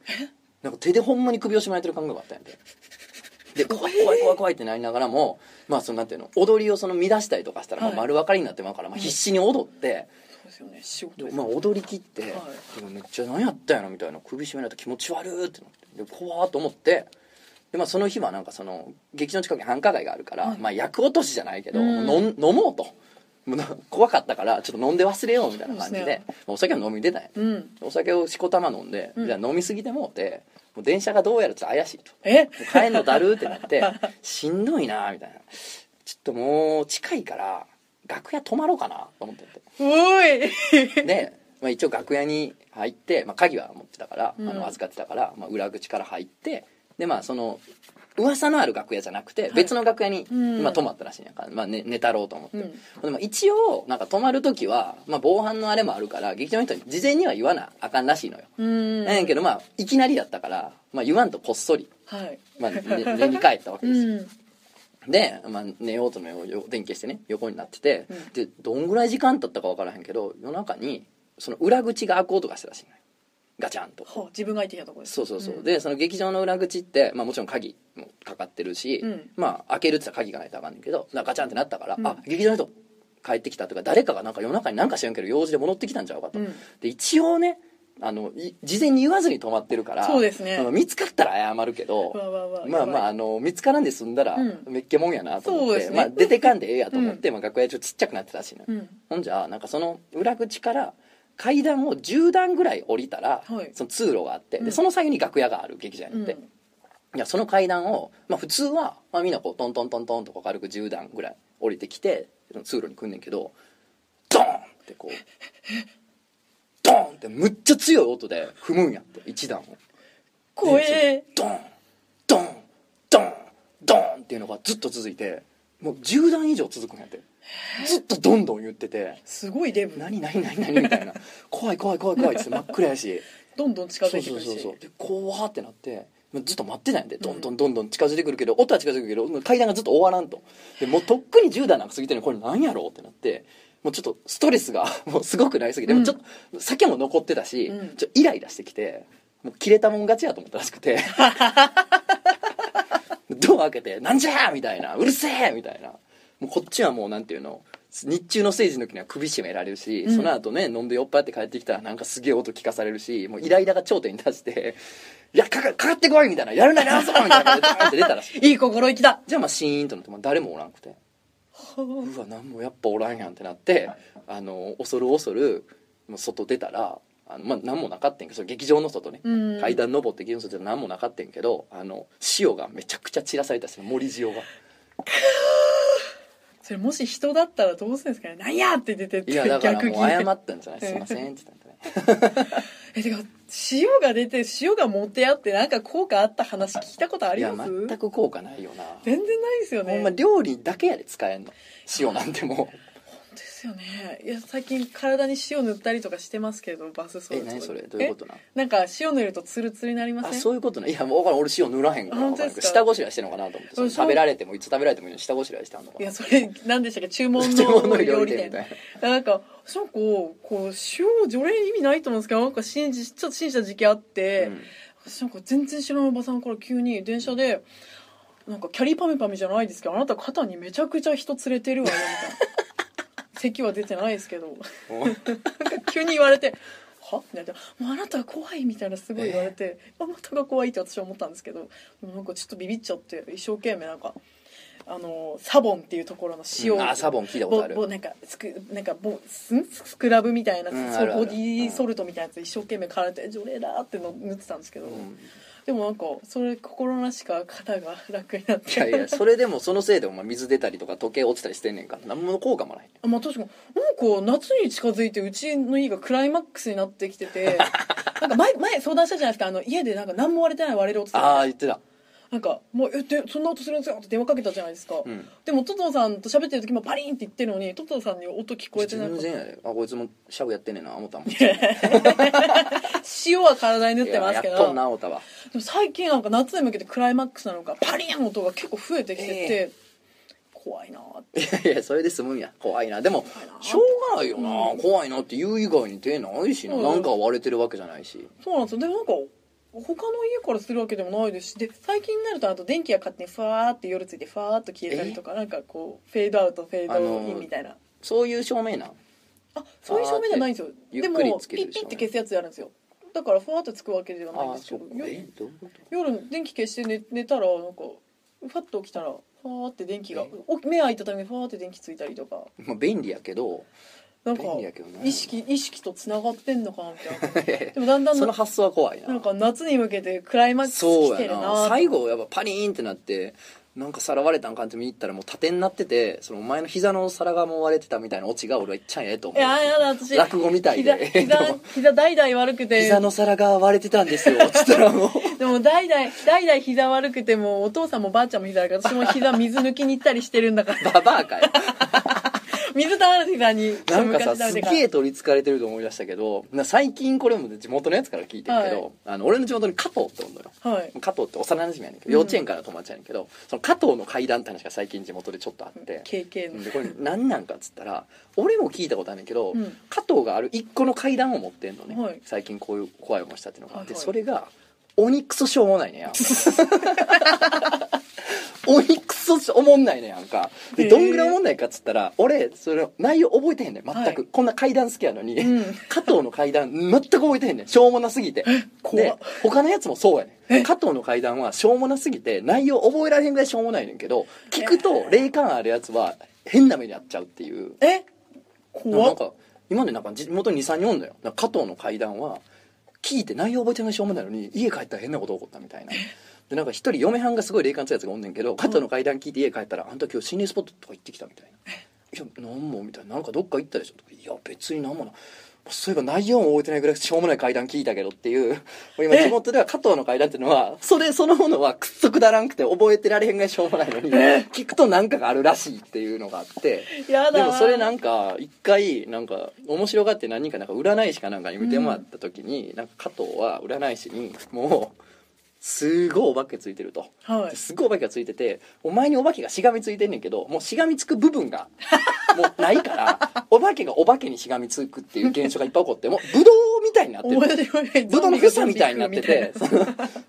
なんか手でほんまに首を締められてる感覚があったんやて。で怖い怖い怖い怖いってなりながらもまあそのなんていうの踊りをその乱したりとかしたらもうはい。丸分かりになってまうから、まあ、必死に踊って、そうですよね。仕事まあ踊り切って、めっちゃ何やったんやろみたいな首絞められた気持ち悪いってなって。で怖ーっと思って。で、まあ、その日はなんかその劇場の近くに繁華街があるから、はい。まあ、役落としじゃないけど、うん飲もうと怖かったからちょっと飲んで忘れようみたいな感じでお酒は飲みに出たんや、うん。お酒をしこたま飲んで、うん。じゃあ飲みすぎてもうてもう電車がどうやらちょっと怪しいと。え？帰んのだるってなって しんどいなみたいな。ちょっともう近いから楽屋泊まろうかなと思ってて。おい！で、まあ、一応楽屋に入って、まあ、鍵は持ってたから、うん。あの預かってたから、まあ、裏口から入ってでまあその噂のある楽屋じゃなくてい。別の楽屋に、うん。まあ、泊まったらしいんやか。ら、まあ、寝寝たろうと思って、うん。でも一応なんか泊まる時は、まあ、防犯のあれもあるから劇場の人に事前には言わなあかんらしいのよ、うん。なんやけどまあいきなりだったから、まあ、言わんとこっそり、はい。まあ、寝寝に帰ったわけうですよ、ん。で、まあ、寝ようとのよ電気消してね横になってて、うん。でどんぐらい時間経ったか分からへんけど夜中にその裏口が開く音がしたらしいのよガチャンと。はあ自分がいてきたところです。そうそうそう、ん。でその劇場の裏口って、まあ、もちろん鍵もかかってるし、うん。まあ開けるって言ったら鍵がないとあかんねんけどなんかガチャンってなったから、うん。あ劇場の人帰ってきたとか誰かがなんか夜中になんか知らんけど用事で戻ってきたんちゃうかと、うん。で一応ねあのい事前に言わずに泊まってるからそうですね。見つかったら謝るけどまあまああの見つからんで済んだらうん。めっけもんやなと思って、ね。まあ、出てかんでええやと思って、まあ、楽屋ちょっとちっちゃくなってたしね、うん。ほんじゃなんかその裏口から階段を10段ぐらい降りたら、はい。その通路があって、うん。でその先に楽屋がある劇場やうん。って、いやその階段を、まあ、普通は、まあ、みんなこうトントントントンとこう軽く10段ぐらい降りてきてその通路に来んねんけどドーンってこう ドーンってむっちゃ強い音で踏むんやって1段を。怖でえドンドンドンドンっていうのがずっと続いてもう10段以上続くんやって。ずっとどんどん言ってて。すごいデ「ブ。何何何何?」みたいな「怖い怖い怖い怖い」って真っ暗やし。どんどん近づいてくるし。そうそうそうで怖ってなってずっと待ってたんやで。どんどんどんどん近づいてくるけど音は近づいてくるけど階段がずっと終わらんと。でもうとっくに10段なんか過ぎてるのにこれ何やろうってなってもうちょっとストレスが もうすごくなりすぎて、うん。もうちょっと酒も残ってたし、うん。ちょイライラしてきてもう切れたもん勝ちやと思ったらしくて ドア開けて「なんじゃ!」みたいな「うるせえ!」みたいなもうこっちはもうなんていうの日中の政治の時には首絞められるし、うんその後ね飲んで酔っ払って帰ってきたらなんかすげえ音聞かされるしもうイライラが頂点に達して「いやかかかかってこい!」みたいな「やるなやるぞ!」みたいな感じで出たらしい いい心意気だじゃあまあシーンとなってもう誰もおらんくてうわ何もやっぱおらんやんってなってあの恐る恐るもう外出たらあの、まあ、何もなかったんけどその劇場の外ね、うん。階段登って劇場の外で何もなかったんけどあの塩がめちゃくちゃ散らされたし森塩が。それもし人だったらどうするんですかね「なんや!」って出てっていやだから逆もう謝ったんじゃない？すいませんって言ったんだね えてか塩が出て塩が持ってあってなんか効果あった話聞いたことあいやります？全く効果ないよな。全然ないですよね。ほんま料理だけやで使えんの。塩なんてもですよね。いや最近体に塩塗ったりとかしてますけどバスソルえ何それ？どういうことなえ？なんか塩塗るとツルツルになりまあせん？そういうことねいやもう分からん俺塩塗らへんから。本当ですか？けど下ごしらえしてんのかなと思って。そのそう。食べられてもいつ食べられてもいいのに下ごしらえしてあんのかな。いやそれ何でしたっけ？注文 注文のの料料理店理店みたいな。なんかそうこうこう塩除霊意味ないと思うんですけどなんか信じちょっと信じた時期あって、うん。私なんか全然知らないおばさんから急に電車でなんかキャリーパミパミじゃないですけどあなた肩にめちゃくちゃ人連れてるわよみたいな席は出てないですけど。なんか急に言われて「は?」ってなって「もうあなたは怖い」みたいなすごい言われて、あなたが怖いって私は思ったんですけどなんかちょっとビビっちゃって一生懸命なんかあのサボンっていうところの塩、うんあサボン聞いたことある。なんかスクなんかぼスんスクラブみたいな、うんボディーソルトみたいなやつ一生懸命体で除霊だっての塗ってたんですけど、うんでもなんかそれ心なしか肩が楽になって。いやいやそれでもそのせいでお前水出たりとか時計落ちたりしてんねんから。何も効果もない。あまあ確かに。なんか夏に近づいてうちの家がクライマックスになってきててなんか前前相談したじゃないですかあの家でなんか何も割れてない割れる音するああ言ってたなんかもうえでそんな音するんですよって電話かけたじゃないですか、うん。でもトトさんと喋ってる時もパリンって言ってるのにトトさんに音聞こえてな全然やであこいつもシャブやってんねんな思ったもん。塩は体に塗ってますけど。いややっとんな思ったわ。でも最近なんか夏に向けてクライマックスなのかパリン音が結構増えてきてて、怖いなーって。いやいやそれで済むんや。怖いな。でもいなしょうがないよな、怖いなって言う以外に手ないしな、うんなんか割れてるわけじゃないし。そうなんですよ。でもなんか他の家からするわけでもないですしで最近になるとあと電気が勝手にファーって夜ついてファーっと消えたりとかなんかこうフェードアウトフェードインみたいな。そういう照明なん？あそういう照明じゃないんですよ。でもピッピッて消すやつやるんですよ。だからふわっとつくわけではないんですけど夜電気消して寝寝たらなんかファッと起きたらファーって電気がお目開いたためにファーって電気ついたりとか。とまあ便利やけどなんか意識意識とつながってんのかなみたいな。でもだんだんその発想は怖いな。なんか夏に向けてクライマックス来てるやなな最後やっぱパリーンってなってなんか皿割れたんかって見に行ったらもう縦になっててそのお前の膝の皿がもう割れてたみたいなオチが俺はいっちゃんええと思いうややだ私落語みたいで。膝膝 膝代々悪くて。膝の皿が割れてたんですよ つったらもう。でも代々代々膝悪くてもお父さんもばあちゃんも膝悪くて私も膝水抜きに行ったりしてるんだから。ババアかよ水たまる膝になんかさすげえ取りつかれてると思い出したけどな最近これも地元のやつから聞いてるけど、はい。あの俺の地元に加藤っておんのよ。はい。加藤って幼馴染やねんけど、うん。幼稚園からの友達やねんけどその加藤の階段って話が最近地元でちょっとあって、経験。でこれ何なんかっつったら俺も聞いたことあるんだけど、うん。加藤がある一個の階段を持ってんのね、はい。最近こういう怖い思いしたっていうのがあって、はいはい。それが鬼クソしょうもないねや ん鬼クソしおもんないねやんか。でどんぐらいおもんないかっつったら俺それ内容覚えてへんねん全く、はい。こんな階段好きやのに、うん。加藤の階段全く覚えてへんねん。しょうもなすぎて。で他のやつもそうやねえ？ん加藤の階段はしょうもなすぎて内容覚えられへんぐらいしょうもないねんけど聞くと霊感あるやつは変な目に遭っちゃうっていう。え？怖っなんか今までなんか地元に23人おんのよ。加藤の階段は聞いて内容覚えてないしょうもないのに家帰ったら変なこと起こったみたいなでなんか一人嫁はんがすごい霊感強いやつがおんねんけど加藤の階段聞いて家帰ったら「あんた今日心霊スポットとか行ってきた」みたいな「いや何も」みたいな「なんかどっか行ったでしょ」とか「いや別に何もな」そういえば内容も覚えてないぐらいしょうもない階段聞いたけどっていう。今え？地元では加藤の階段っていうのはそれそのものはくっそくだらんくて覚えてられへんぐらいしょうもないのに聞くと何かがあるらしいっていうのがあって。でもそれなんか一回なんか面白がって何人かなんか占い師かなんかに見てもらった時に、なんか加藤は占い師にもうすごいお化けついてると。はい。すごいお化けがついててお前にお化けがしがみついてんねんけどもうしがみつく部分が もうないからお化けがお化けにしがみつくっていう現象がいっぱい起こってもうブドウみたいになってる。ブドウの房みたいになってて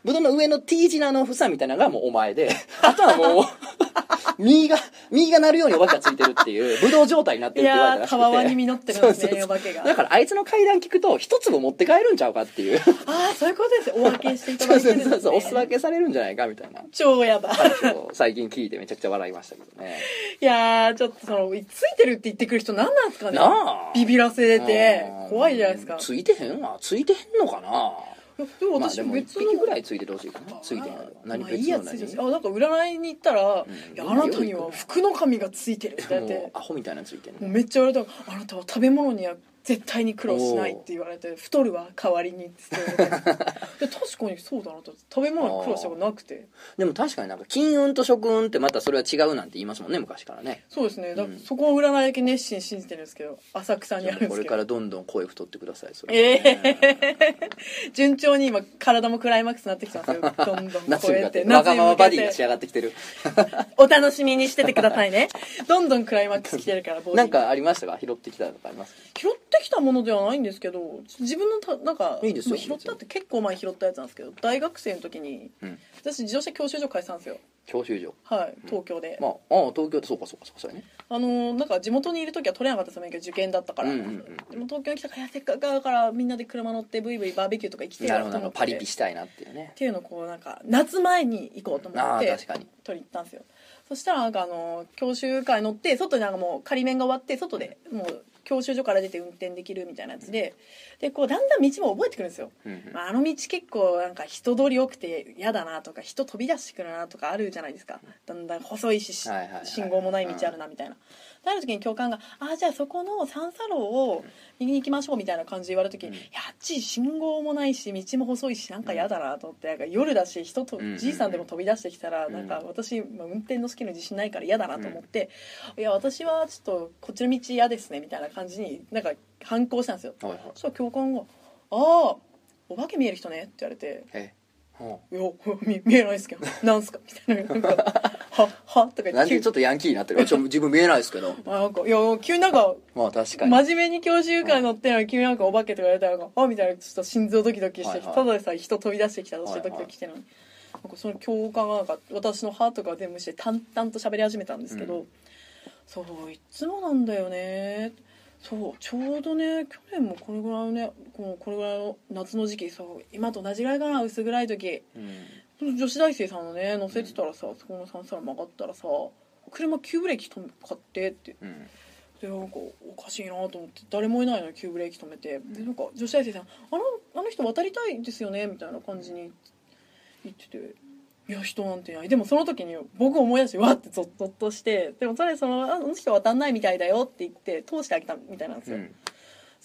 ブドウの上の T 字のあの房みたいなのがもうお前であとはもう右が右が鳴るようにお化けがついてるっていうブドウ状態になっているって言われたらしくて。やーたわわに実ってるんですねお化けが。だからあいつの階段聞くと一粒持って帰るんちゃうかっていう。ああそういうことです。よお分けしていただいてるんです、ね、そうそうお裾分けされるんじゃないかみたいな。超やだ話を最近聞いてめちゃくちゃ笑いましたけどね。いやーちょっとそのついてるって言ってくる人何なんですかね。なあ。ビビらせて。うん。怖いじゃないですか。ついてへんわ。ついてへんのかな。でも私別一匹ぐらいついててほしいかな。ついてへんのは。何まあいいや別の何？あなんか占いに行ったら「うん。いやあなたには服の神がついてる」って アホみたいなのついてんの。もうめっちゃ言われたあなたは食べ物には絶対に苦労しないって言われて太るわ代わりにって言われてで確かにそうだなと。食べ物に苦労したことなくて。でも確かになんか金運と食運ってまたそれは違うなんて言いますもんね昔からね。そうですね。だうんそこを占いだけ熱心に信じてるんですけど浅草にあるんですけど。これからどんどん声太ってくださいそれええ順調に今体もクライマックスになってきたんですよ。どんどん夏超えてて。わがままバディが仕上がってきてる。お楽しみにしててくださいね。どんどんクライマックス来てるからなんかありましたか？拾ってきたとかあります？拾ってきたものではないんですけど自分のたなんかいいですよまあ拾ったって結構前に拾ったやつなんですけど大学生の時にうん。私自動車教習所返したんですよ。教習所。はい東京で、まあああ東京ってそうかそうかそうかそうやね。あのーなんか地元にいる時は取れなかったです免許受験だったから、うんうんうんでも東京に来たからせっかくだからみんなで車乗ってブイブイバーベキューとか行きてえなると思パリピしたいなっていうね。っていうのをこうなんか夏前に行こうと思あってあ確かに取り行ったんですよ。そしたらなんかあの教習会乗って外になんかもう仮面が終わって外でもう教習所から出て運転できるみたいなやつででこうだんだん道も覚えてくるんですよ、まあ、あの道結構なんか人通り多くて嫌だなとか人飛び出してくるなとかあるじゃないですか。だんだん細いし信号もない道あるなみたいな。である時に教官が「あじゃあそこの三叉路を右に行きましょう」みたいな感じで言われた時に「いやあっち信号もないし道も細いしなんか嫌だな」と思ってなんか夜だし人とうんうんうんじいさんでも飛び出してきたらん。なんか私、まあ、運転の好きの自信ないから嫌だなと思って「いや私はちょっとこっちの道嫌ですね」みたいな感じになんか反抗したんですよ。はいはい。そしたら教官が「ああお化け見える人ね」って言われてえほ「いや見見えないですけどなんすか?」みたいな。なんか「ははとかう言って。なんでちょっとヤンキーになってる ちょ自分見えないですけど。あなんかいや急になんかまあ確かに。真面目に教習会乗ってるのに急になんかお化けとか言われたらなん。かあみたいなちょっと心臓ドキドキしてきて、はいはい。ただでさえ人飛び出してきたとしてはいはいドキドキしてるの。に、なんかその教官がなんか私の歯とか全部して淡々と喋り始めたんですけど、うそういつもなんだよね。そうちょうどね去年もこれぐらいのねこうこれぐらいの夏の時期そう今と同じぐらいかな薄暗い時。うん女子大生さんのね乗せてたらさそこの三叉路曲がったらさ車急ブレーキ止め買ってって。うん。でなんかおかしいなと思って誰もいないのに急ブレーキ止めて。でなんか女子大生さん「あのあの人渡りたいですよね」みたいな感じに言ってて「いや人なんていない」でもその時に僕思い出してわってゾッとして。でもそれその「ああの人渡んないみたいだよ」って言って通してあげたみたいなんですよ、うん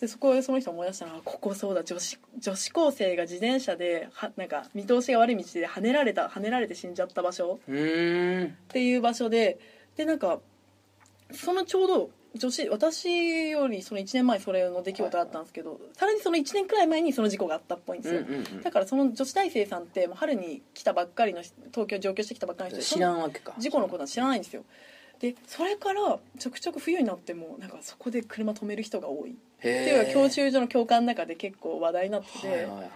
でそこでその人思い出したのはここそうだ女子女子高生が自転車ではなんか見通しが悪い道で跳ねられた跳ねられて死んじゃった場所。っていう場所ででなんかそのちょうど女子私よりその1年前それの出来事があったんですけど、さらにその1年くらい前にその事故があったっぽいんですよ、うんうんうん。だからその女子大生さんってもう春に来たばっかりの人東京上京してきたばっかりの人で知らんわけか。事故のことは知らないんですよでそれからちょくちょく冬になってもなんかそこで車止める人が多い。っていうのが教習所の教官の中で結構話題になってて、はいはいはい。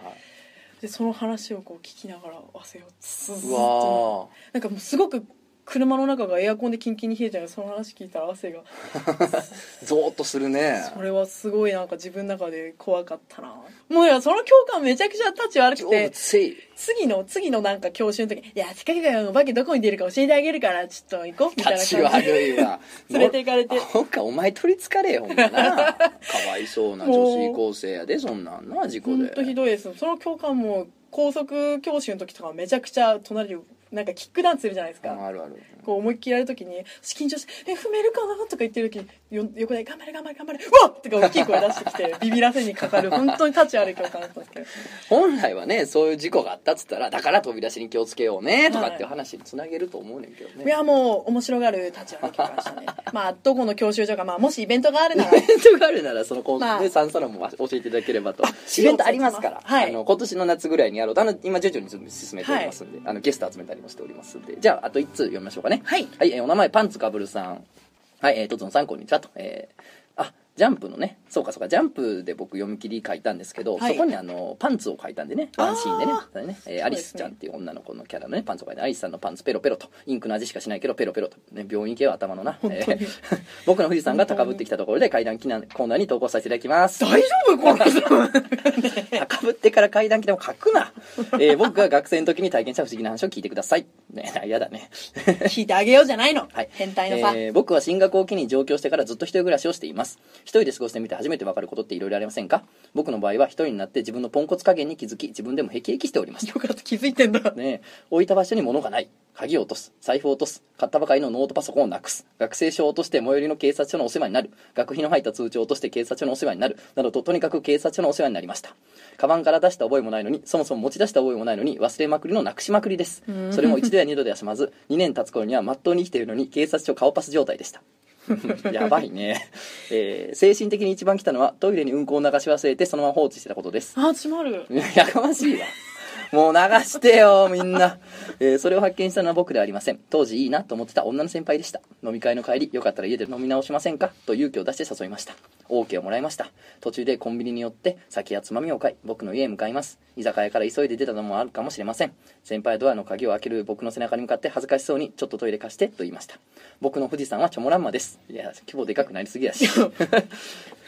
でその話をこう聞きながら汗をずっうと。わなんかもうすごく車の中がエアコンでキンキンに冷えちゃうのその話聞いたら汗が。ー ゾーッとするね。それはすごいなんか自分の中で怖かったな。もういやその教官めちゃくちゃ立ち悪く動て次の次のなんか教習の時に「いやせっかくだからお化けどこに出るか教えてあげるからちょっと行こう」みたいな感じで。悪いわ。連れて行かれて。ほんかお前取りつかれよほんまな。かわいそうな女子高生やでそんなんな事故で。本当ひどいです。その教官も高速教習の時とかめちゃくちゃ隣でなんかキックダンスするじゃないですか、ああるある。こう思いっきりやるときに緊張して「え踏めるかな?」とか言ってる時によ横で「頑張れ頑張れ頑張れうわっ!」とか大きい声出してきて ビビらせにかかる本当に立ち悪い教官だったんですけど本来はねそういう事故があったっつったらだから飛び出しに気をつけようねとかっていう話につなげると思うねんけどね、いやもう面白がる立ち悪い教官でしたね。まあどこの教習所か、まあ、もしイベントがあるなら。イベントがあるならそのコン、まあ。ね、サンサも教えていただければと。あイベントありますから、はい。あの今年の夏ぐらいにやろう。とあの今徐々に進めておりますんで、あのゲスト集めたりもしておりますんで。じゃああと1通読みましょうかね。はい。はい、えーお名前パンツかぶるさん。はいえー、とつのさんこんにちはと。えーあジャンプのね。そうかそうか。ジャンプで僕読み切り書いたんですけど、はい。そこにあのパンツを書いたんでね。ワンシーンでね。あだね、えーアリスちゃんっていう女の子のキャラのねパンツを書いてアリスさんのパンツペロペロと。インクの味しかしないけどペロペロと、ね、病院系は頭のな、えー 僕の富士山が高ぶってきたところで階段コーナーに投稿させていただきます。大丈夫？この人。高 ぶってから階段来ても書くな、えー僕が学生の時に体験した不思議な話を聞いてください。ね 嫌だね。聞いてあげようじゃないの、はい、変態のさ、えー僕は進学を機に上京してからずっと一人暮らしをしています。一人で過ごしてみて初めて分かることっていろいろありませんか？僕の場合は一人になって自分のポンコツ加減に気づき自分でもへきへきしておりましたよかった気づいてんだ。ねえ置いた場所に物がない鍵を落とす。財布を落とす。買ったばかりのノートパソコンをなくす。学生証を落として最寄りの警察署のお世話になる学費の入った通帳を落として警察署のお世話になるなどととにかく警察署のお世話になりましたカバンから出した覚えもないのにそもそも持ち出した覚えもないのに忘れまくりのなくしまくりです。それも一度や二度ではしまず2年経つ頃にはまっとうに生きているのに警察署顔パス状態でしたやばいね、えー精神的に一番来たのはトイレにうんこを流し忘れてそのまま放置してたことです。あ閉まるやかましいわ。もう流してよ、みんな。えーそれを発見したのは僕ではありません。当時いいなと思ってた女の先輩でした。飲み会の帰り、よかったら家で飲み直しませんか？と勇気を出して誘いました。OK をもらいました。途中でコンビニに寄って、酒やつまみを買い、僕の家へ向かいます。居酒屋から急いで出たのもあるかもしれません。先輩はドアの鍵を開ける僕の背中に向かって恥ずかしそうに、ちょっとトイレ貸してと言いました。僕の富士山はチョモランマです。いや、規模でかくなりすぎやし。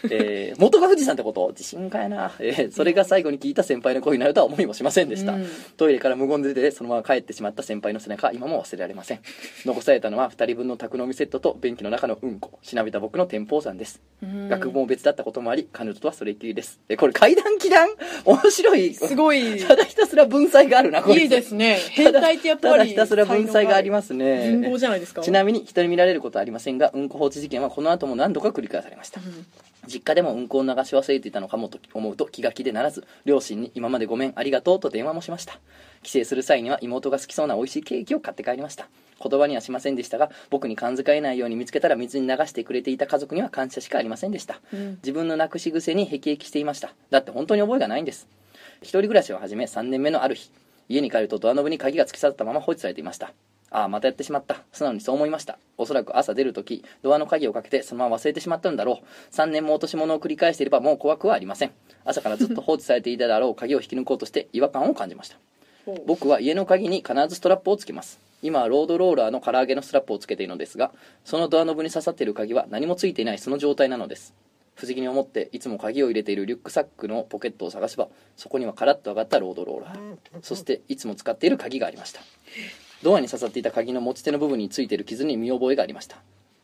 えー元が富士山ってこと？自信家やな、えーそれが最後に聞いた先輩の声になるとは思いもしませんでした、うん。トイレから無言で出てそのまま帰ってしまった先輩の背中は今も忘れられません。残されたのは2人分の宅飲みセットと便器の中のうんこしなびた僕の天保山です。うん。学部も別だったこともあり彼女とはそれっきりです。えこれ階段気談面白い。すごい。ただひたすら文才があるなこれ。いいですね。変態ってやっぱりただひたすら文才がありますね。人望じゃないですか。ちなみに人に見られることはありませんがうんこ放置事件はこの後も何度か繰り返されました、うん。実家でもうんこを流し忘れていたのかもと思うと気が気でならず両親に今までごめんありがとうと電話もしました。帰省する際には妹が好きそうな美味しいケーキを買って帰りました。言葉にはしませんでしたが僕に感づかれないように見つけたら水に流してくれていた家族には感謝しかありませんでした、うん。自分のなくし癖に辟易していました。だって本当に覚えがないんです。一人暮らしを始め3年目のある日家に帰るとドアノブに鍵が突き刺さったまま放置されていました。ああまたやってしまった。素直にそう思いました。おそらく朝出るときドアの鍵をかけてそのまま忘れてしまったんだろう。3年も落とし物を繰り返していればもう怖くはありません。朝からずっと放置されていただろう鍵を引き抜こうとして違和感を感じました。僕は家の鍵に必ずストラップをつけます。今はロードローラーの唐揚げのストラップをつけているのですがそのドアノブに刺さっている鍵は何もついていないその状態なのです不思議に思っていつも鍵を入れているリュックサックのポケットを探せばそこにはカラッと上がったロードローラー。そしていつも使っている鍵がありました。ドアに刺さっていた鍵の持ち手の部分についている傷に見覚えがありました。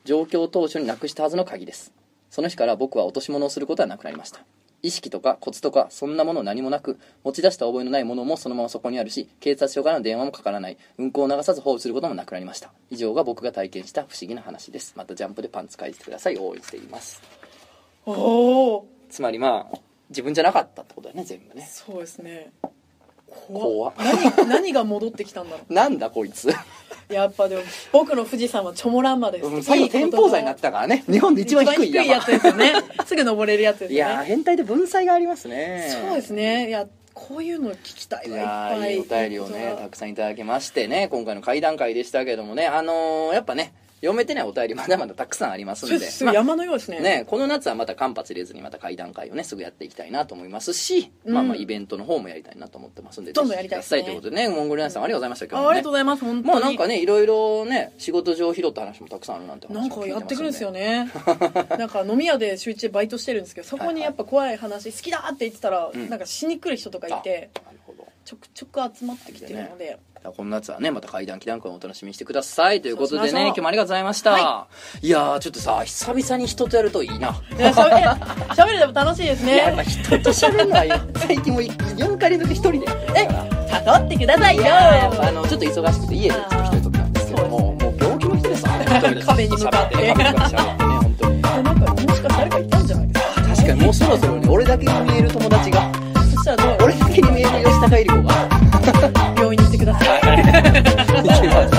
状況当初になくしたはずの鍵です。その日から僕は落とし物をすることはなくなりました。意識とかコツとかそんなもの何もなく持ち出した覚えのないものもそのままそこにあるし警察署からの電話もかからない。運行を流さず放置することもなくなりました。以上が僕が体験した不思議な話です。またジャンプでパンツ返してください。応援しています。おおつまりまあ自分じゃなかったってことだよね全部ね。そうですね。怖っ。何何が戻ってきたんだろ なんだこいつ。うやっぱでも僕の富士山はチョモランマです、うん最後天保山になってたからね。日本で一番低い山。やつですよね。すぐ登れるやつですね。やー変態で文才がありますね。そうですね。いやこういうの聞きたいいわいっぱい。いいお便りをねたくさんいただきましてね今回の会談会でしたけどもね。あのーやっぱね読めてないお便りまだまだたくさんありますんで、山のようですね,、ね、この夏はまた間髪入れずにまた会談会をねすぐやっていきたいなと思いますし、うん。まあまあイベントの方もやりたいなと思ってますんでどんどんやりたいですね。ぜひくださいということでねモンゴルナさんありがとうございました今日もね。あありがとうございます本当に。まあなんかねいろいろね仕事上拾った話もたくさんあるなんて話なんかやってくるんですよね。ね なんか飲み屋で週一でバイトしてるんですけどそこにやっぱ怖い話好きだって言ってたら、うん。なんかしに来る人とかいてなる。ほど。ちょくちょく集まってきてるので、じゃあこの夏はねまた会談祈談会をお楽しみにしてください。ということでね今日もありがとうございました、、はい。やーちょっとさ久々に人とやるといいな。いやしゃべいやしゃべるでも楽しいですいややっぱね人と喋るのはよ最近もう4回連続一人で。え誘ってくださいよ。いやあのちょっと忙しくて家でちょっと一人ときなんですけどももう病気の人ですわね壁に向かって喋壁に向かってね。本当になんかもしかしたら誰かいたんじゃないですか？確かにもうそろそろね俺だけに見える友達が。そしたらどう？高由里子が 病院に行ってください。いきます